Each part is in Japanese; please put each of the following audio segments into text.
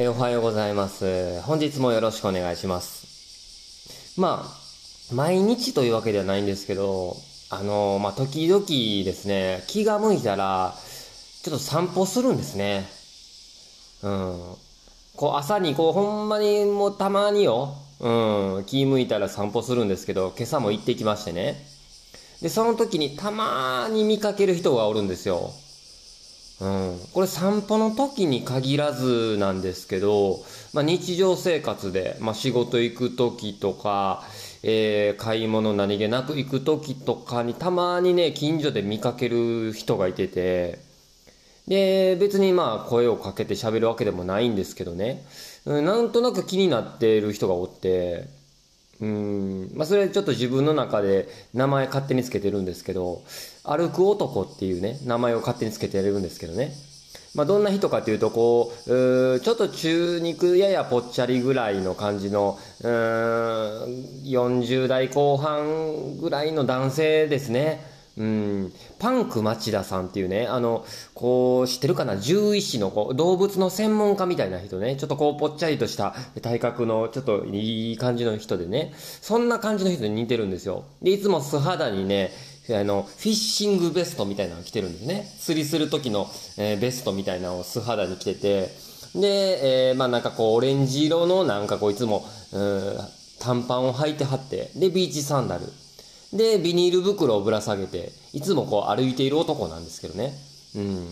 えー、おはようございます。本日もよろしくお願いします。まあ、毎日というわけではないんですけど、あのー、まあ、時々ですね、気が向いたら、ちょっと散歩するんですね。うん。こう、朝にこう、ほんまにもうたまによ、うん、気向いたら散歩するんですけど、今朝も行ってきましてね。で、その時にたまに見かける人がおるんですよ。うん、これ散歩の時に限らずなんですけど、まあ、日常生活で、まあ、仕事行く時とか、えー、買い物何気なく行く時とかにたまにね、近所で見かける人がいてて、で、別にまあ声をかけて喋るわけでもないんですけどね、うん、なんとなく気になっている人がおって、うん、まあそれちょっと自分の中で名前勝手につけてるんですけど、歩く男っていうね、名前を勝手につけてるんですけどね。まあ、どんな人かというと、こう、うちょっと中肉ややぽっちゃりぐらいの感じの、うん、40代後半ぐらいの男性ですね。うん、パンク町田さんっていうね、あの、こう、知ってるかな？獣医師のこう動物の専門家みたいな人ね、ちょっとこう、ぽっちゃりとした体格の、ちょっといい感じの人でね、そんな感じの人に似てるんですよ。で、いつも素肌にね、あの、フィッシングベストみたいなの着てるんですね。釣りする時の、えー、ベストみたいなのを素肌に着てて、で、えー、まあなんかこう、オレンジ色のなんかこう、いつも、うん、短パンを履いてはって、で、ビーチサンダル。で、ビニール袋をぶら下げて、いつもこう歩いている男なんですけどね。うん。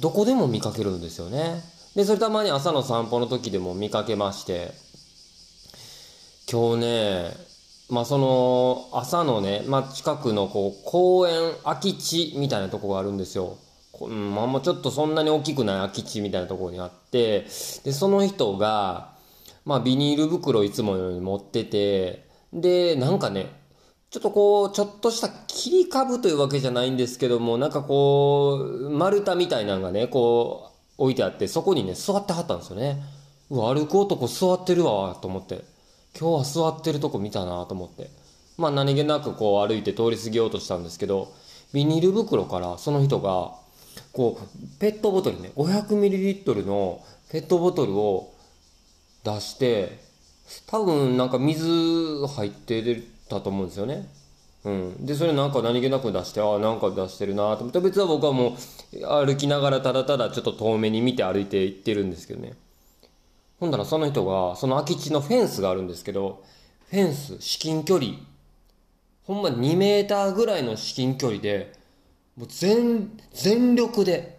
どこでも見かけるんですよね。で、それたまに朝の散歩の時でも見かけまして、今日ね、まあその朝のね、まあ近くのこう公園空き地みたいなとこがあるんですよ。うん、まあもうちょっとそんなに大きくない空き地みたいなところにあって、で、その人が、まあビニール袋いつもより持ってて、で、なんかね、ちょっとこう、ちょっとした切り株というわけじゃないんですけども、なんかこう、丸太みたいなのがね、こう、置いてあって、そこにね、座ってはったんですよね。うわ、歩く男座ってるわ、と思って。今日は座ってるとこ見たなと思って。まあ何気なくこう歩いて通り過ぎようとしたんですけど、ビニール袋からその人が、こう、ペットボトルね、500ml のペットボトルを出して、多分なんか水入ってるたと思うんですよね。うん。で、それなんか何気なく出して、ああ、なんか出してるなと思って、別は僕はもう歩きながらただただちょっと遠目に見て歩いて行ってるんですけどね。ほんだらその人が、その空き地のフェンスがあるんですけど、フェンス、至近距離、ほんま2メーターぐらいの至近距離で、もう全、全力で、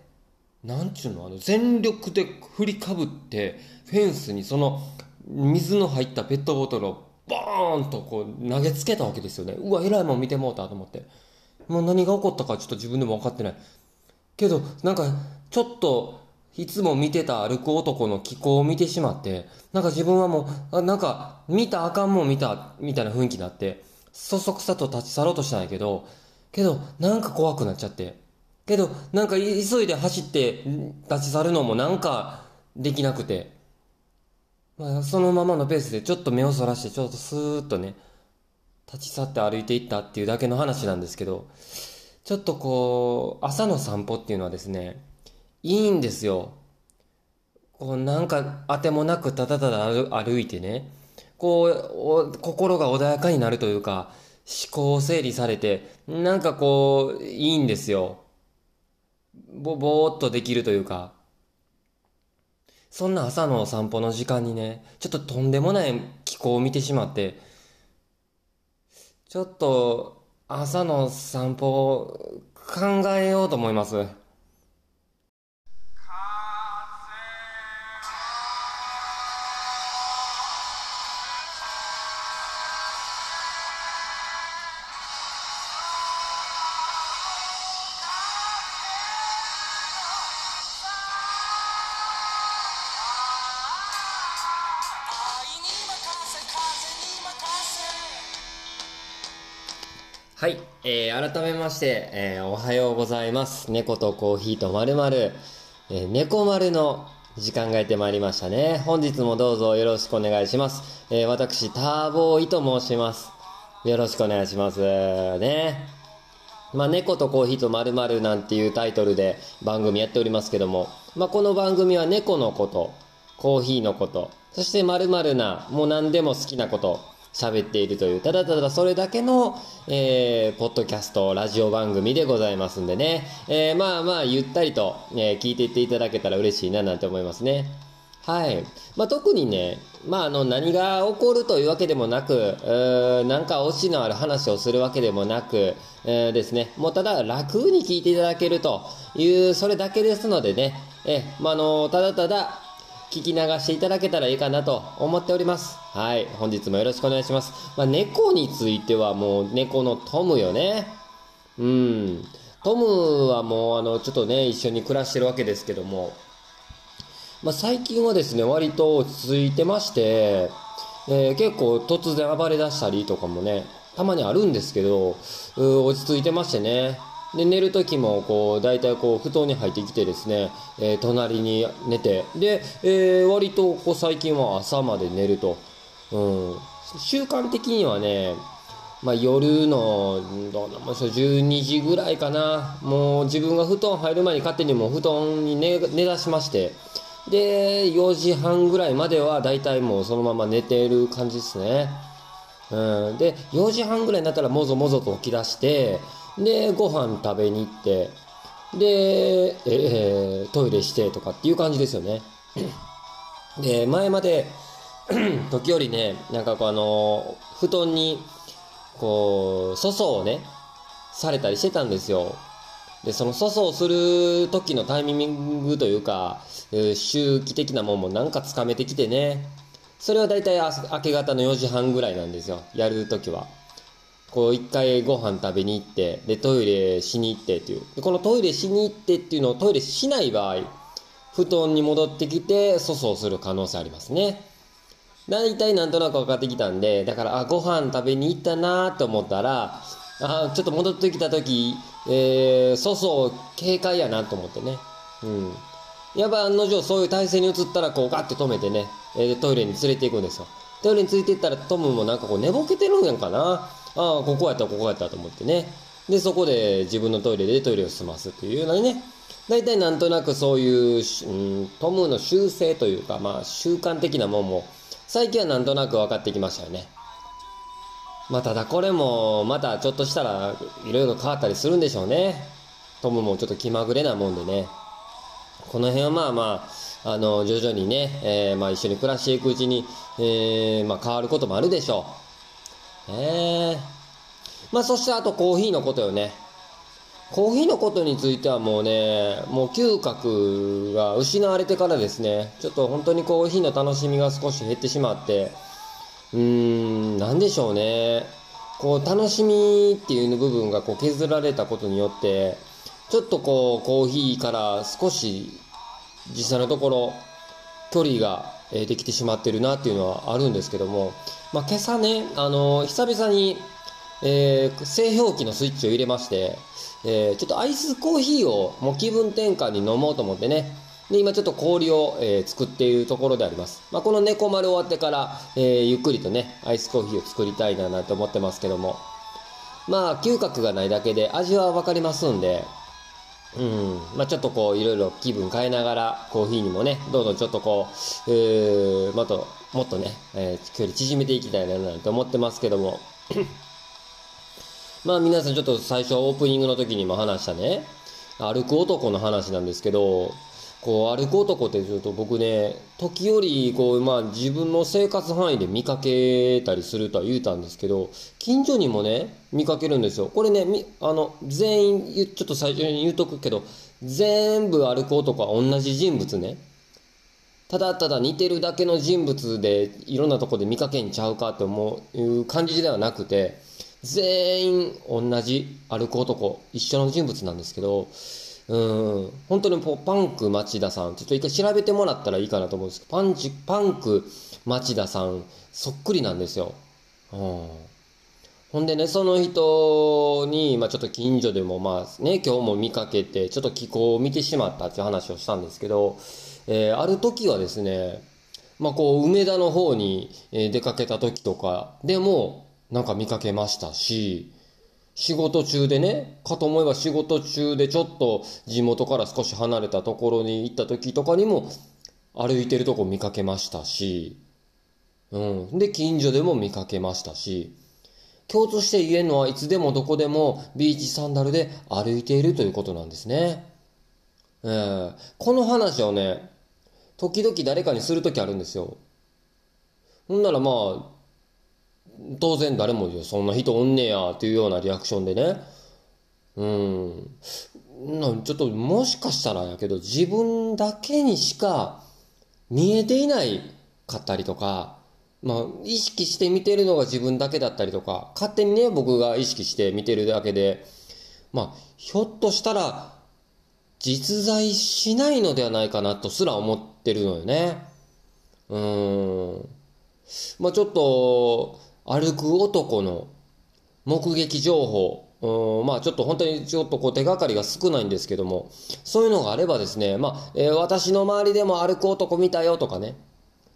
なんちゅうのあの、全力で振りかぶって、フェンスにその、水の入ったペットボトルをボーンとこう投げつけたわけですよね。うわ、えらいもん見てもうたと思って。もう何が起こったかちょっと自分でも分かってない。けど、なんか、ちょっと、いつも見てた歩く男の気候を見てしまって、なんか自分はもう、あなんか、見たあかんもん見た、みたいな雰囲気になって、そそくさと立ち去ろうとしたんやけど、けど、なんか怖くなっちゃって。けど、なんか急いで走って立ち去るのもなんかできなくて、まあ、そのままのペースでちょっと目をそらして、ちょっとスーッとね、立ち去って歩いていったっていうだけの話なんですけど、ちょっとこう、朝の散歩っていうのはですね、いいんですよ。こうなんかあてもなくただただ歩いてね、こう、心が穏やかになるというか、思考整理されて、なんかこう、いいんですよ。ぼ、ぼーっとできるというか。そんな朝の散歩の時間にね、ちょっととんでもない気候を見てしまって、ちょっと朝の散歩を考えようと思います。はい、えー、改めまして、えー、おはようございます。猫とコーヒーとまるまる、えー、猫丸の時間がやってまいりましたね。本日もどうぞよろしくお願いします。えー、私、ターボーイと申します。よろしくお願いします。ね。まあ、猫とコーヒーとまるまるなんていうタイトルで番組やっておりますけども、まあ、この番組は猫のこと、コーヒーのこと、そして〇〇な、もう何でも好きなこと、喋っているという、ただただそれだけの、えー、ポッドキャスト、ラジオ番組でございますんでね、えー、まあまあ、ゆったりと、えー、聞いていっていただけたら嬉しいななんて思いますね。はい。まあ、特にね、まあ、あの、何が起こるというわけでもなく、なんかオチのある話をするわけでもなく、えー、ですね、もうただ楽に聞いていただけるという、それだけですのでね、えまあ、あの、ただただ、聞き流していただけたらいいかなと思っております。はい。本日もよろしくお願いします。まあ、猫についてはもう猫のトムよね。うん。トムはもうあの、ちょっとね、一緒に暮らしてるわけですけども、まあ、最近はですね、割と落ち着いてまして、えー、結構突然暴れ出したりとかもね、たまにあるんですけど、落ち着いてましてね、で、寝る時も、こう、大体こう、布団に入ってきてですね、えー、隣に寝て、で、えー、割と、こう、最近は朝まで寝ると。うん。習慣的にはね、まあ、夜の、どうなんでしょう、12時ぐらいかな。もう、自分が布団入る前に勝手にもう布団に寝、寝出しまして、で、4時半ぐらいまでは、大体もうそのまま寝てる感じですね。うん。で、4時半ぐらいになったら、もぞもぞと起き出して、で、ご飯食べに行って、で、えー、トイレしてとかっていう感じですよね。で、前まで 時折ね、なんかこうあの、布団に、こう、粗相をね、されたりしてたんですよ。で、その粗相する時のタイミングというか、周期的なもんもなんかつかめてきてね。それはだいたい明け方の4時半ぐらいなんですよ。やるときは。こう一回ご飯食べに行って、で、トイレしに行ってっていう。で、このトイレしに行ってっていうのをトイレしない場合、布団に戻ってきて粗相する可能性ありますね。大体なんとなく分かってきたんで、だから、あ、ご飯食べに行ったなと思ったら、あ、ちょっと戻ってきた時、えー、粗相警戒やなと思ってね。うん。やっぱ案の定そういう体勢に移ったらこうガッて止めてね、えー、トイレに連れて行くんですよ。トイレに連れて行ったらトムもなんかこう寝ぼけてるんやんかな。ああ、ここやったここやったと思ってね。で、そこで自分のトイレでトイレを済ますというようなね、大体なんとなくそういう、うん、トムの習性というか、まあ習慣的なもんも、最近はなんとなく分かってきましたよね。まあただこれも、またちょっとしたらいろいろ変わったりするんでしょうね。トムもちょっと気まぐれなもんでね。この辺はまあまあ、あの、徐々にね、えー、まあ一緒に暮らしていくうちに、えー、まあ変わることもあるでしょう。ええまあそしてあとコーヒーのことよね。コーヒーのことについてはもうね、もう嗅覚が失われてからですね、ちょっと本当にコーヒーの楽しみが少し減ってしまって、うーん、なんでしょうね。こう、楽しみっていう部分がこう削られたことによって、ちょっとこう、コーヒーから少し、実際のところ、距離ができてしまってるなっていうのはあるんですけども、まあ、今朝ね、あのー、久々に、えー、製氷機のスイッチを入れまして、えー、ちょっとアイスコーヒーをもう気分転換に飲もうと思ってね、で、今ちょっと氷を、えー、作っているところであります。まあ、この猫丸終わってから、えー、ゆっくりとね、アイスコーヒーを作りたいななんて思ってますけども、まあ、嗅覚がないだけで味はわかりますんで、うん。まあちょっとこう、いろいろ気分変えながら、コーヒーにもね、どんどんちょっとこう、えー、もっと、もっとね、えー、距離縮めていきたいななんて思ってますけども。まあ皆さんちょっと最初オープニングの時にも話したね、歩く男の話なんですけど、こう歩く男って言うと僕ね、時折こう、まあ自分の生活範囲で見かけたりするとは言うたんですけど、近所にもね、見かけるんですよ。これね、あの、全員、ちょっと最初に言うとくけど、全部歩く男は同じ人物ね。ただただ似てるだけの人物でいろんなとこで見かけんちゃうかって思う感じではなくて、全員同じ歩く男、一緒の人物なんですけど、うん、本当にパンク町田さん、ちょっと一回調べてもらったらいいかなと思うんですけど、パンチ、パンク町田さん、そっくりなんですよ。うん。ほんでね、その人に、まあちょっと近所でもまあね、今日も見かけて、ちょっと気候を見てしまったっていう話をしたんですけど、えー、ある時はですね、まあこう、梅田の方に出かけた時とかでも、なんか見かけましたし、仕事中でね、かと思えば仕事中でちょっと地元から少し離れたところに行った時とかにも、歩いてるとこ見かけましたし、うん。で、近所でも見かけましたし、共通して言えるのはいつでもどこでもビーチサンダルで歩いているということなんですね。えー、この話をね、時々誰かにするときあるんですよ。ほんならまあ、当然誰もそんな人おんねやっていうようなリアクションでね。うん。ちょっともしかしたらやけど自分だけにしか見えていないかったりとか、まあ、意識して見てるのが自分だけだったりとか、勝手にね、僕が意識して見てるだけで、まあ、ひょっとしたら、実在しないのではないかなとすら思ってるのよね。うん。まあ、ちょっと、歩く男の目撃情報、うんまあちょっと本当にちょっとこう手がかりが少ないんですけども、そういうのがあればですね、まあ、えー、私の周りでも歩く男見たよとかね、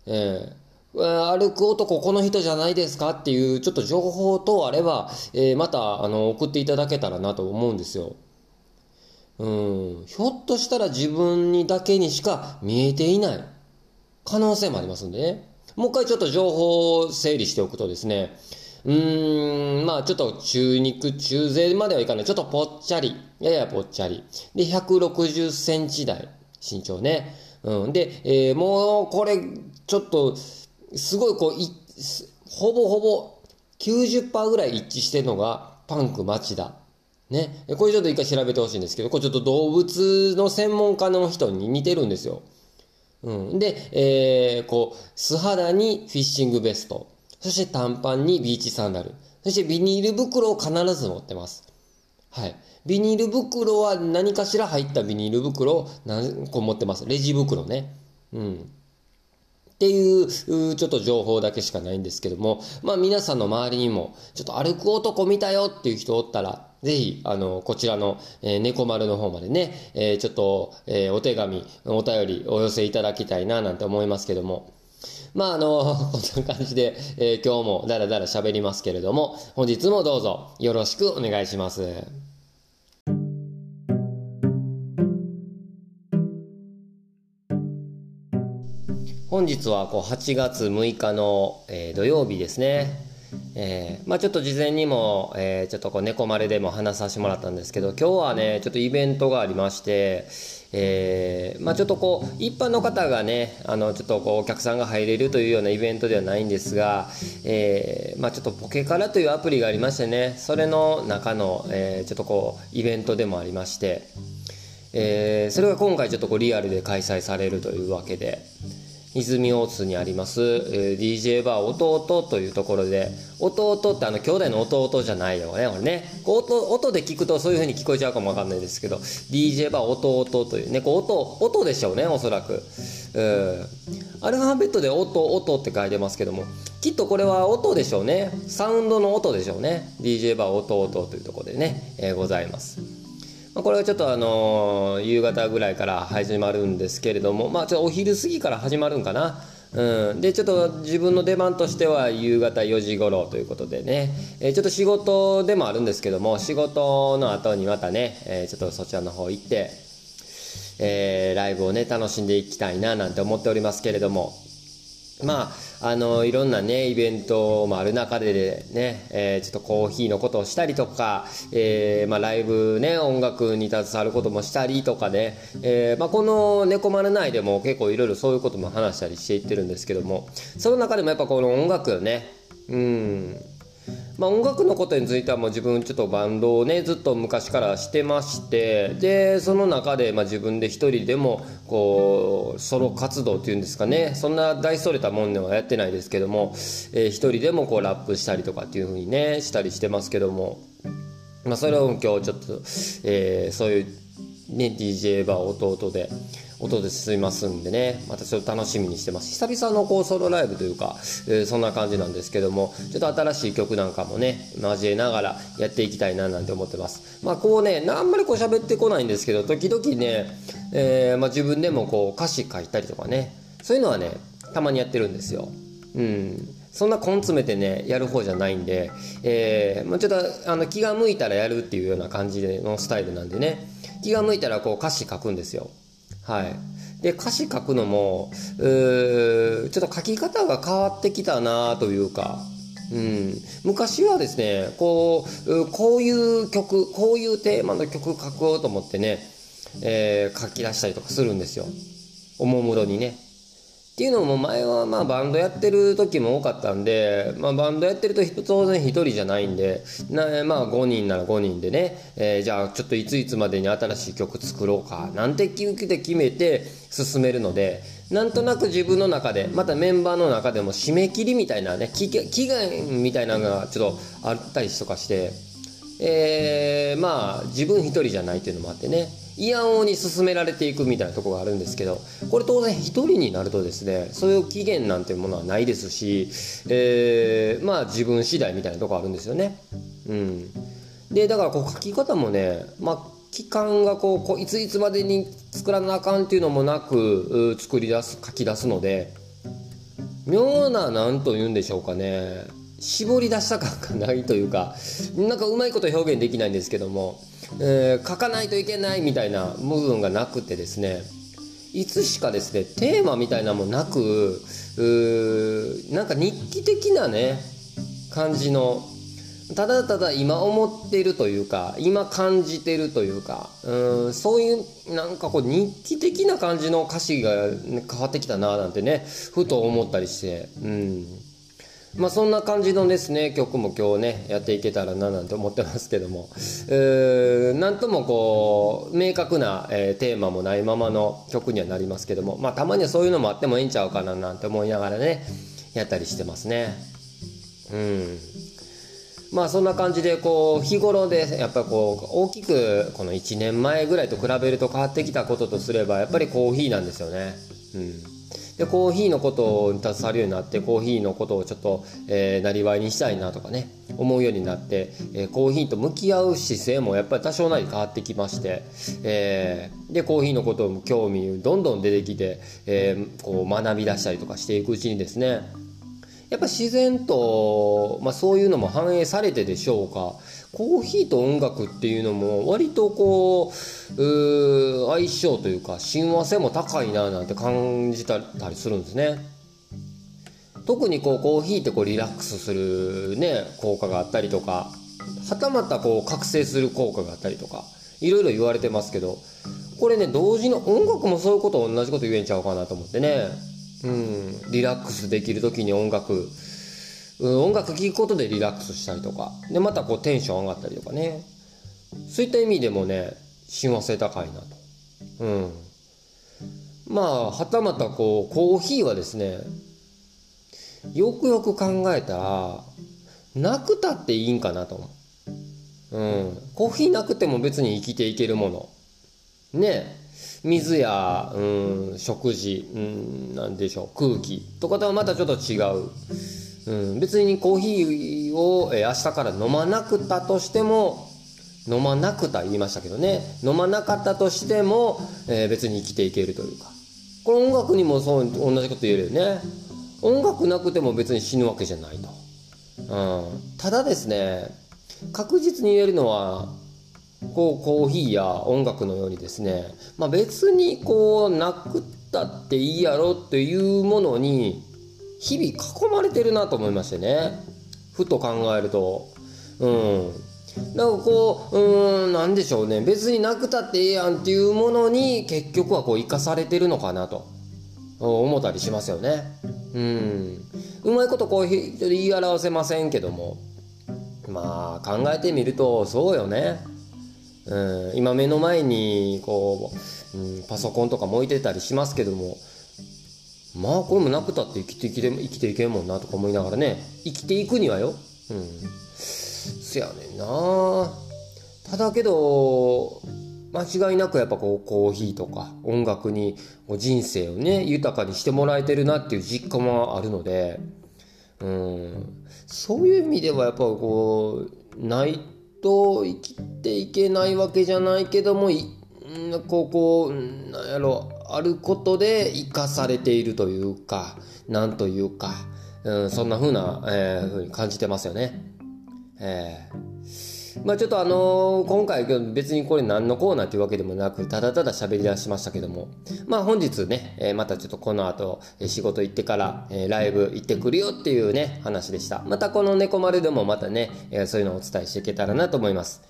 えー、歩く男この人じゃないですかっていうちょっと情報等あれば、えー、またあの送っていただけたらなと思うんですよ。うん、ひょっとしたら自分にだけにしか見えていない可能性もありますんでね。もう一回ちょっと情報を整理しておくとですね、うーん、まあちょっと中肉、中背まではいかない。ちょっとぽっちゃり。ややぽっちゃり。で、160センチ台。身長ね。うん。で、えー、もうこれ、ちょっと、すごいこう、い、ほぼほぼ90%ぐらい一致してるのが、パンク町田。ね。これちょっと一回調べてほしいんですけど、これちょっと動物の専門家の人に似てるんですよ。うん。で、えー、こう、素肌にフィッシングベスト。そして短パンにビーチサンダル。そしてビニール袋を必ず持ってます。はい。ビニール袋は何かしら入ったビニール袋を何個持ってます。レジ袋ね。うん。っていう、ちょっと情報だけしかないんですけども、まあ皆さんの周りにも、ちょっと歩く男見たよっていう人おったら、ぜひ、あの、こちらの、えー、猫丸の方までね、えー、ちょっと、えー、お手紙、お便りお寄せいただきたいな、なんて思いますけども、まあ、あの、こんな感じで、え、今日もだらだら喋りますけれども、本日もどうぞよろしくお願いします。本日はこう8月6日の、え、土曜日ですね。えー、まあちょっと事前にも、えー、ちょっとこう猫丸でも話させてもらったんですけど今日はねちょっとイベントがありまして、えー、まあ、ちょっとこう一般の方がねあのちょっとこうお客さんが入れるというようなイベントではないんですが、えー、まあ、ちょっとポケカラというアプリがありましてねそれの中の、えちょっとこうイベントでもありまして、えそれが今回ちょっとこうリアルで開催されるというわけで。泉大津にあります、えー、DJ バー弟というところで弟ってあの兄弟の弟じゃないよねこれね。音音で聞くとそういう風に聞こえちゃうかもわかんないですけど DJ バー弟というねこう音音でしょうねおそらく。うん。アルファベットで音音って書いてますけどもきっとこれは音でしょうね。サウンドの音でしょうね。DJ バー弟というところでね、えー、ございます。まあ、これはちょっとあの夕方ぐらいから始まるんですけれども、まあ、ちょっとお昼過ぎから始まるんかな。うん、でちょっと自分の出番としては夕方4時頃ということでね、えー、ちょっと仕事でもあるんですけども仕事の後にまたね、えー、ちょっとそちらの方行って、えー、ライブをね楽しんでいきたいななんて思っておりますけれども。まあ、あのいろんなねイベントもある中でね、えー、ちょっとコーヒーのことをしたりとか、えー、まあ、ライブね音楽に携わることもしたりとかね、えー、まあ、この猫丸内でも結構いろいろそういうことも話したりしていってるんですけどもその中でもやっぱこの音楽をね。うん。まあ、音楽のことについてはもう自分ちょっとバンドをねずっと昔からしてましてでその中でまあ自分で一人でもこうソロ活動っていうんですかねそんな大それたもんではやってないですけども、えー、一人でもこうラップしたりとかっていう風にねしたりしてますけども、まあ、それを今日ちょっと、え、そういうね DJ バー弟で。音で進みますんでね、またちょっと楽しみにしてます。久々のこうソロライブというか、えー、そんな感じなんですけども、ちょっと新しい曲なんかもね、交えながらやっていきたいななんて思ってます。まあこうね、あんまりこう喋ってこないんですけど、時々ね、えー、まあ、自分でもこう歌詞書いたりとかね、そういうのはね、たまにやってるんですよ。うん。そんな根詰めてね、やる方じゃないんで、えー、まあ、ちょっとあの気が向いたらやるっていうような感じのスタイルなんでね、気が向いたらこう歌詞書くんですよ。はい。で、歌詞書くのも、ちょっと書き方が変わってきたなというか、うん、昔はですね、こう、こういう曲、こういうテーマの曲書こうと思ってね、えー、書き出したりとかするんですよ。おもむろにね。っていうのも前はまあバンドやってる時も多かったんで、まあ、バンドやってると当然1人じゃないんでなまあ5人なら5人でね、えー、じゃあちょっといついつまでに新しい曲作ろうかなんて気で決めて進めるのでなんとなく自分の中でまたメンバーの中でも締め切りみたいなね期限みたいなのがちょっとあったりとかして、えー、まあ自分一人じゃないっていうのもあってね。いやおうに進められていくみたいなところがあるんですけどこれ当然一人になるとですねそういう期限なんていうものはないですし、えー、まあ自分次第みたいなところあるんですよね。うん、でだからこう書き方もね、まあ、期間がこうこういついつまでに作らなあかんっていうのもなく作り出す書き出すので妙な何と言うんでしょうかね。絞り出した感がないというかなんかうまいこと表現できないんですけども。えー、書かないといけないみたいな部分がなくてですねいつしかですねテーマみたいなもなくなんか日記的なね感じのただただ今思ってるというか今感じてるというかうんそういうなんかこう日記的な感じの歌詞が変わってきたななんてねふと思ったりしてうん。まあそんな感じのですね曲も今日ねやっていけたらななんて思ってますけども、なんともこう明確な、えー、テーマもないままの曲にはなりますけども。まあたまにはそういうのもあってもいいんちゃうかななんて思いながらねやったりしてますね。うん。まあそんな感じでこう日頃でやっぱこう大きくこの1年前ぐらいと比べると変わってきたこととすればやっぱりコーヒーなんですよね。うん。でコーヒーのことに携わるようになってコーヒーのことをちょっと、えー、なりわいにしたいなとかね思うようになって、えー、コーヒーと向き合う姿勢もやっぱり多少なり変わってきまして、えー、でコーヒーのことも興味どんどん出てきて、えー、こう学び出したりとかしていくうちにですねやっぱ自然と、まあ、そういうのも反映されてでしょうか。コーヒーと音楽っていうのも割とこう相性というか親和性も高いななんて感じたりするんですね。特にこうコーヒーってこうリラックスするね効果があったりとかはたまたこう覚醒する効果があったりとかいろいろ言われてますけどこれね同時の音楽もそういうこと同じこと言えんちゃうかなと思ってねうんリラックスできる時に音楽音楽聴くことでリラックスしたりとか。でまたこうテンション上がったりとかね。そういった意味でもね親和性高いなと。うん。まあはたまたこうコーヒーはですねよくよく考えたらなくたっていいんかなと。思ううん、コーヒーなくても別に生きていけるもの。ね。水や、うん、食事、うん、なんでしょう空気とかとはまたちょっと違う。うん、別にコーヒーを、えー、明日から飲まなくたとしても飲まなくた言いましたけどね。飲まなかったとしても、えー、別に生きていけるというか。これ音楽にもそう同じこと言えるよね。音楽なくても別に死ぬわけじゃないと、うん、ただですね確実に言えるのはこうコーヒーや音楽のようにですね、まあ、別にこうなくったっていいやろっていうものに日々囲まれてるなと思いましてね。ふと考えると。うん。なんかこううんなんでしょうね。別になくたってええやんっていうものに結局はこう生かされてるのかなと。思ったりしますよね。うん。うまいことこう言い表せませんけども。まあ考えてみるとそうよね。うん。今目の前にこう、うん、パソコンとかも置いてたりしますけども。まあこれもなくたって生きていけ生きていけんもんなとか思いながらね。生きていくにはよ。うん。せやねんな。ただけど間違いなくやっぱこうコーヒーとか音楽に人生をね豊かにしてもらえてるなっていう実感もあるので。うん。そういう意味ではやっぱこうないと生きていけないわけじゃないけどもいこうこうなんやろ。あることで生かされているというか、なんというか、うん、そんな風な、えー、風に感じてますよね。えーまあちょっとあのー今回別にこれ何のコーナーというわけでもなく、ただただ喋り出しましたけども、まあ本日ね、えーまたちょっとこの後、え仕事行ってから、えライブ行ってくるよっていうね、話でした。またこの猫丸でもまたね、えそういうのをお伝えしていけたらなと思います。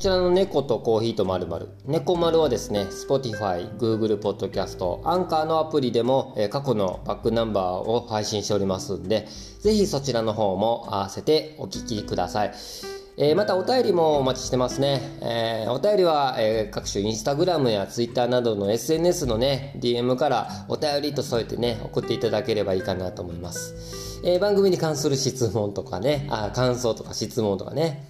ちらの猫とコーヒーとまるまる猫丸はですね Spotify、Google Podcast、アンカーのアプリでも、え過去のバックナンバーを配信しておりますんでぜひそちらの方も合わせてお聞きください、えーまたお便りもお待ちしてますね、えーお便りは、えー各種インスタグラムやツイッターなどの SNS のね DM からお便りと添えてね送っていただければいいかなと思います、え番組に関する質問とかねあ感想とか質問とかね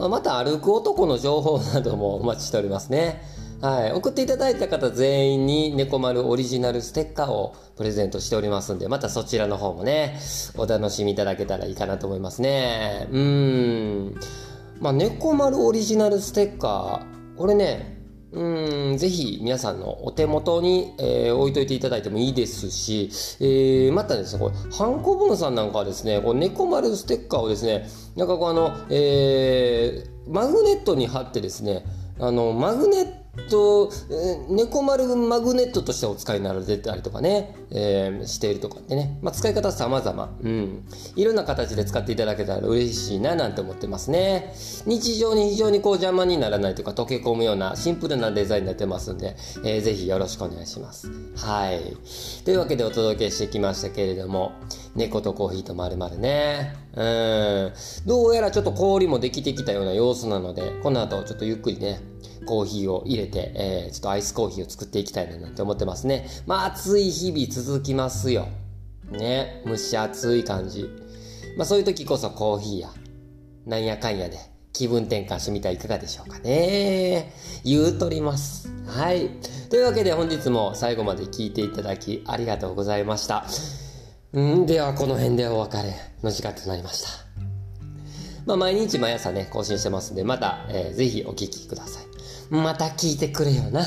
まあ、また歩く男の情報などもお待ちしておりますね。はい。送っていただいた方全員に猫丸オリジナルステッカーをプレゼントしておりますんで、またそちらの方もね、お楽しみいただけたらいいかなと思いますね。うーん。まあ、猫丸オリジナルステッカー、これね、うん、ぜひ皆さんのお手元に、えー置いといていただいてもいいですし、えーまたですね、これ、ハンコブンさんなんかはですね、こう猫丸ステッカーをですね、なんかこうあの、えーマグネットに貼ってですね、あの、マグネットト、えー猫丸マグネットとしてお使いになられてたりとかね、えーしているとかってね、まあ、使い方様々、うん。いろんな形で使っていただけたら嬉しいななんて思ってますね。日常に非常にこう邪魔にならないというか溶け込むようなシンプルなデザインになってますんで、えーぜひよろしくお願いします。はい。というわけでお届けしてきましたけれども、猫とコーヒーとまるまるね。うん。どうやらちょっと氷もできてきたような様子なので、この後ちょっとゆっくりね、コーヒーを入れて、えーちょっとアイスコーヒーを作っていきたいななんて思ってますね。まあ暑い日々続きますよ。ね。蒸し暑い感じ。まあそういう時こそコーヒーや、なんやかんやで気分転換してみてはいかがでしょうかね。言うとります。はい。というわけで本日も最後まで聞いていただきありがとうございました。うん。ではこの辺でお別れの時間となりました。まあ毎日毎朝ね更新してますんでまた、えー、ぜひお聴きください。また聞いてくれよな。